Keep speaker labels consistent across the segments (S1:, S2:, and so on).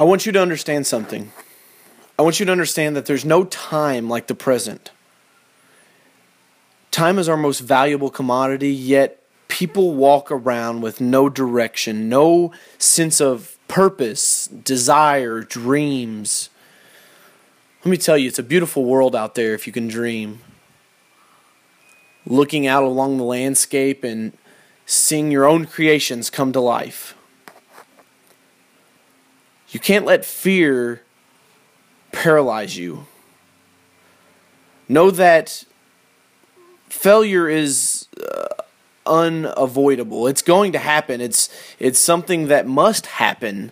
S1: I want you to understand something. I want you to understand that there's no time like the present. Time is our most valuable commodity, yet people walk around with no direction, no sense of purpose, desire, dreams. Let me tell you, it's a beautiful world out there if you can dream. Looking out along the landscape and seeing your own creations come to life. You can't let fear paralyze you. Know that failure is uh, unavoidable. It's going to happen. It's it's something that must happen.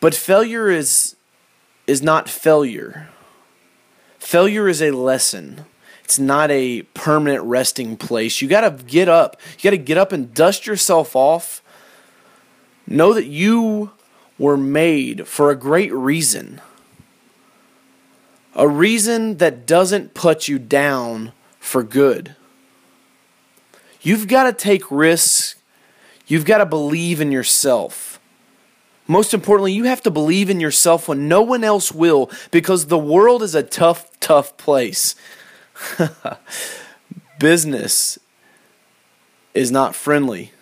S1: But failure is is not failure. Failure is a lesson. It's not a permanent resting place. You got to get up. You got to get up and dust yourself off. Know that you were made for a great reason. A reason that doesn't put you down for good. You've got to take risks. You've got to believe in yourself. Most importantly, you have to believe in yourself when no one else will because the world is a tough, tough place. Business is not friendly.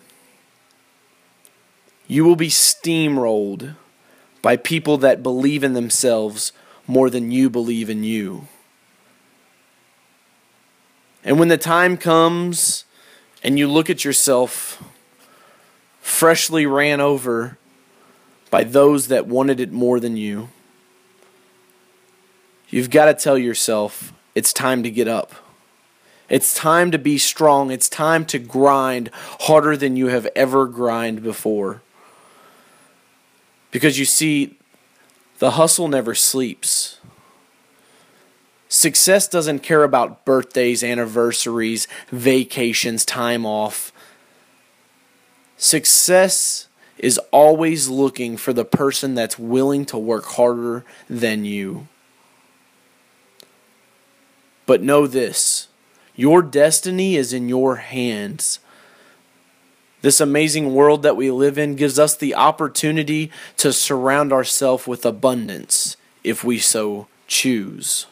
S1: You will be steamrolled by people that believe in themselves more than you believe in you. And when the time comes and you look at yourself freshly ran over by those that wanted it more than you, you've got to tell yourself it's time to get up. It's time to be strong. It's time to grind harder than you have ever grind before. Because you see, the hustle never sleeps. Success doesn't care about birthdays, anniversaries, vacations, time off. Success is always looking for the person that's willing to work harder than you. But know this your destiny is in your hands. This amazing world that we live in gives us the opportunity to surround ourselves with abundance if we so choose.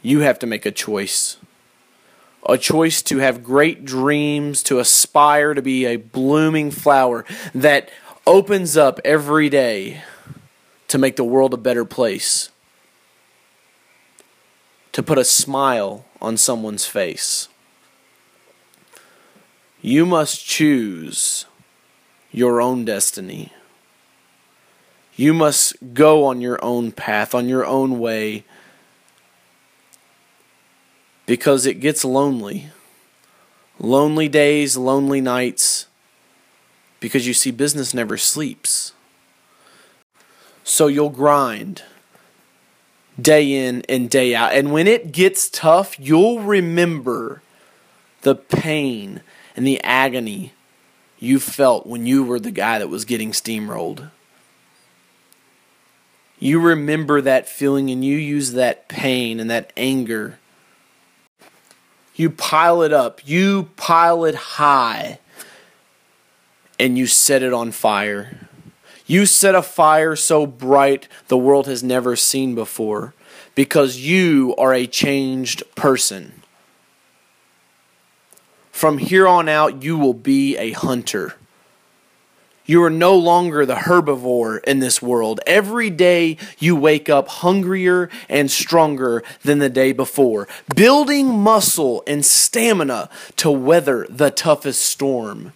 S1: You have to make a choice. A choice to have great dreams, to aspire to be a blooming flower that opens up every day to make the world a better place, to put a smile on someone's face. You must choose your own destiny. You must go on your own path, on your own way, because it gets lonely. Lonely days, lonely nights, because you see, business never sleeps. So you'll grind day in and day out. And when it gets tough, you'll remember the pain and the agony you felt when you were the guy that was getting steamrolled. You remember that feeling and you use that pain and that anger. You pile it up, you pile it high, and you set it on fire. You set a fire so bright the world has never seen before because you are a changed person. From here on out, you will be a hunter. You are no longer the herbivore in this world. Every day you wake up hungrier and stronger than the day before, building muscle and stamina to weather the toughest storm.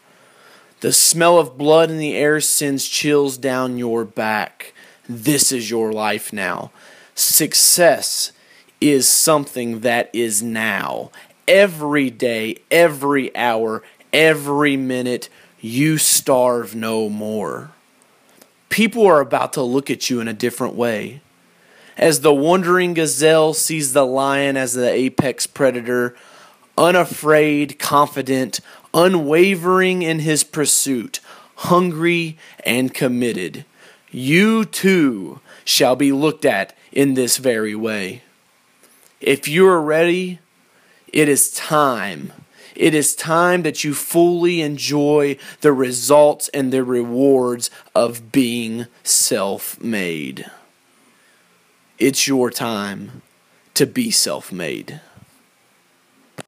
S1: The smell of blood in the air sends chills down your back. This is your life now. Success is something that is now, every day, every hour, every minute, you starve no more. People are about to look at you in a different way. As the wandering gazelle sees the lion as the apex predator, unafraid, confident, unwavering in his pursuit, hungry and committed, you too shall be looked at in this very way. If you are ready, it is time. It is time that you fully enjoy the results and the rewards of being self made. It's your time to be self made.